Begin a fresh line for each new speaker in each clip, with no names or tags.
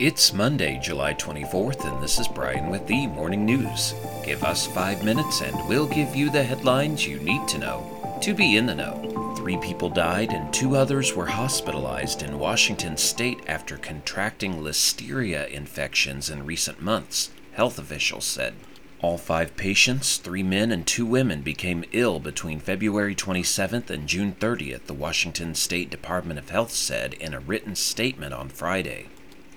It's Monday, July 24th, and this is Brian with the Morning News. Give us five minutes and we'll give you the headlines you need to know to be in the know. Three people died and two others were hospitalized in Washington state after contracting listeria infections in recent months, health officials said. All five patients, three men and two women, became ill between February 27th and June 30th, the Washington State Department of Health said in a written statement on Friday.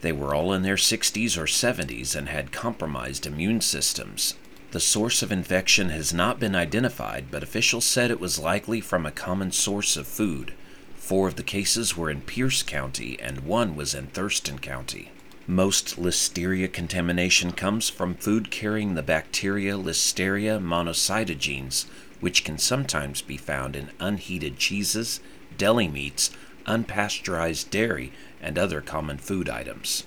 They were all in their 60s or 70s and had compromised immune systems. The source of infection has not been identified, but officials said it was likely from a common source of food. Four of the cases were in Pierce County and one was in Thurston County. Most listeria contamination comes from food carrying the bacteria Listeria monocytogenes, which can sometimes be found in unheated cheeses, deli meats, unpasteurized dairy, and other common food items.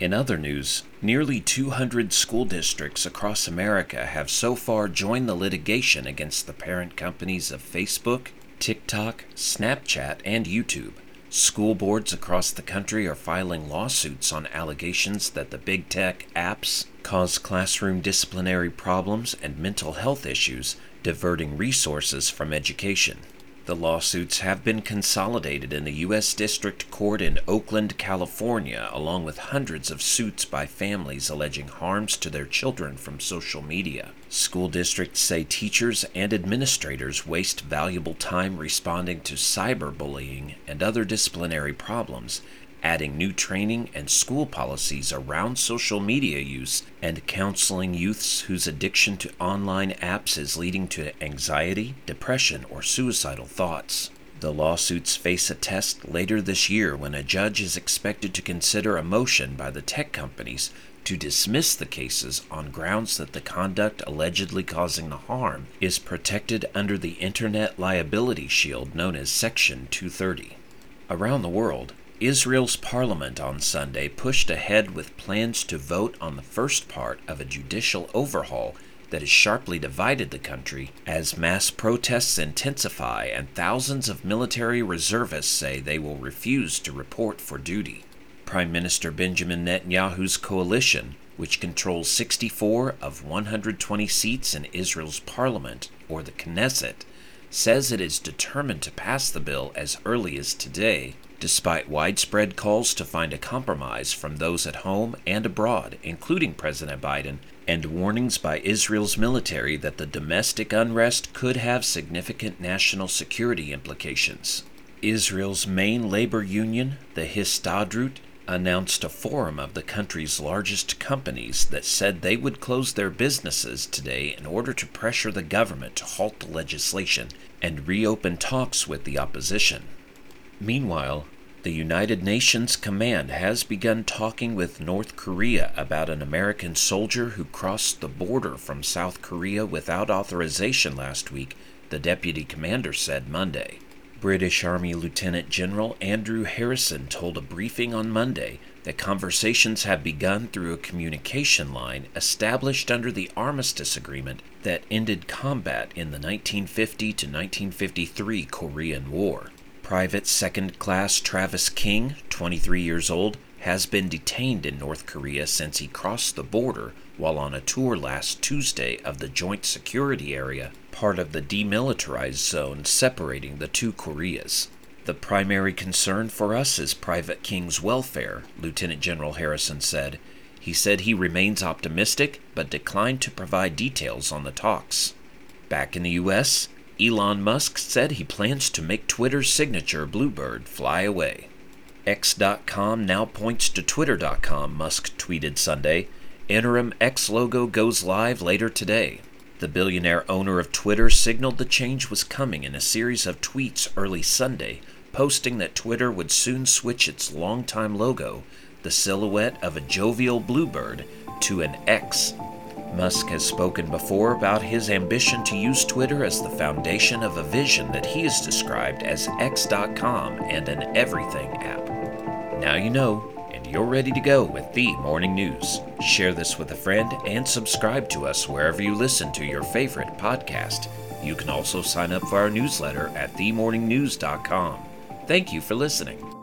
In other news, nearly 200 school districts across America have so far joined the litigation against the parent companies of Facebook, TikTok, Snapchat, and YouTube. School boards across the country are filing lawsuits on allegations that the big tech apps cause classroom disciplinary problems and mental health issues, diverting resources from education. The lawsuits have been consolidated in the U.S. District Court in Oakland, California, along with hundreds of suits by families alleging harms to their children from social media. School districts say teachers and administrators waste valuable time responding to cyberbullying and other disciplinary problems adding new training and school policies around social media use, and counseling youths whose addiction to online apps is leading to anxiety, depression, or suicidal thoughts. The lawsuits face a test later this year when a judge is expected to consider a motion by the tech companies to dismiss the cases on grounds that the conduct allegedly causing the harm is protected under the Internet Liability Shield known as Section 230. Around the world, Israel's parliament on Sunday pushed ahead with plans to vote on the first part of a judicial overhaul that has sharply divided the country as mass protests intensify and thousands of military reservists say they will refuse to report for duty. Prime Minister Benjamin Netanyahu's coalition, which controls 64 of 120 seats in Israel's parliament, or the Knesset, says it is determined to pass the bill as early as today despite widespread calls to find a compromise from those at home and abroad, including President Biden, and warnings by Israel's military that the domestic unrest could have significant national security implications. Israel's main labor union, the Histadrut, announced a forum of the country's largest companies that said they would close their businesses today in order to pressure the government to halt the legislation and reopen talks with the opposition. Meanwhile, the United Nations Command has begun talking with North Korea about an American soldier who crossed the border from South Korea without authorization last week, the deputy commander said Monday. British Army Lieutenant General Andrew Harrison told a briefing on Monday that conversations have begun through a communication line established under the Armistice Agreement that ended combat in the 1950 to 1953 Korean War. Private Second Class Travis King, 23 years old, has been detained in North Korea since he crossed the border while on a tour last Tuesday of the Joint Security Area, part of the demilitarized zone separating the two Koreas. The primary concern for us is Private King's welfare, Lieutenant General Harrison said. He said he remains optimistic but declined to provide details on the talks. Back in the U.S., Elon Musk said he plans to make Twitter's signature Bluebird fly away. X.com now points to Twitter.com, Musk tweeted Sunday. Interim X logo goes live later today. The billionaire owner of Twitter signaled the change was coming in a series of tweets early Sunday, posting that Twitter would soon switch its longtime logo, the silhouette of a jovial bluebird, to an X Musk has spoken before about his ambition to use Twitter as the foundation of a vision that he has described as X.com and an everything app. Now you know, and you're ready to go with the morning news. Share this with a friend and subscribe to us wherever you listen to your favorite podcast. You can also sign up for our newsletter at themorningnews.com. Thank you for listening.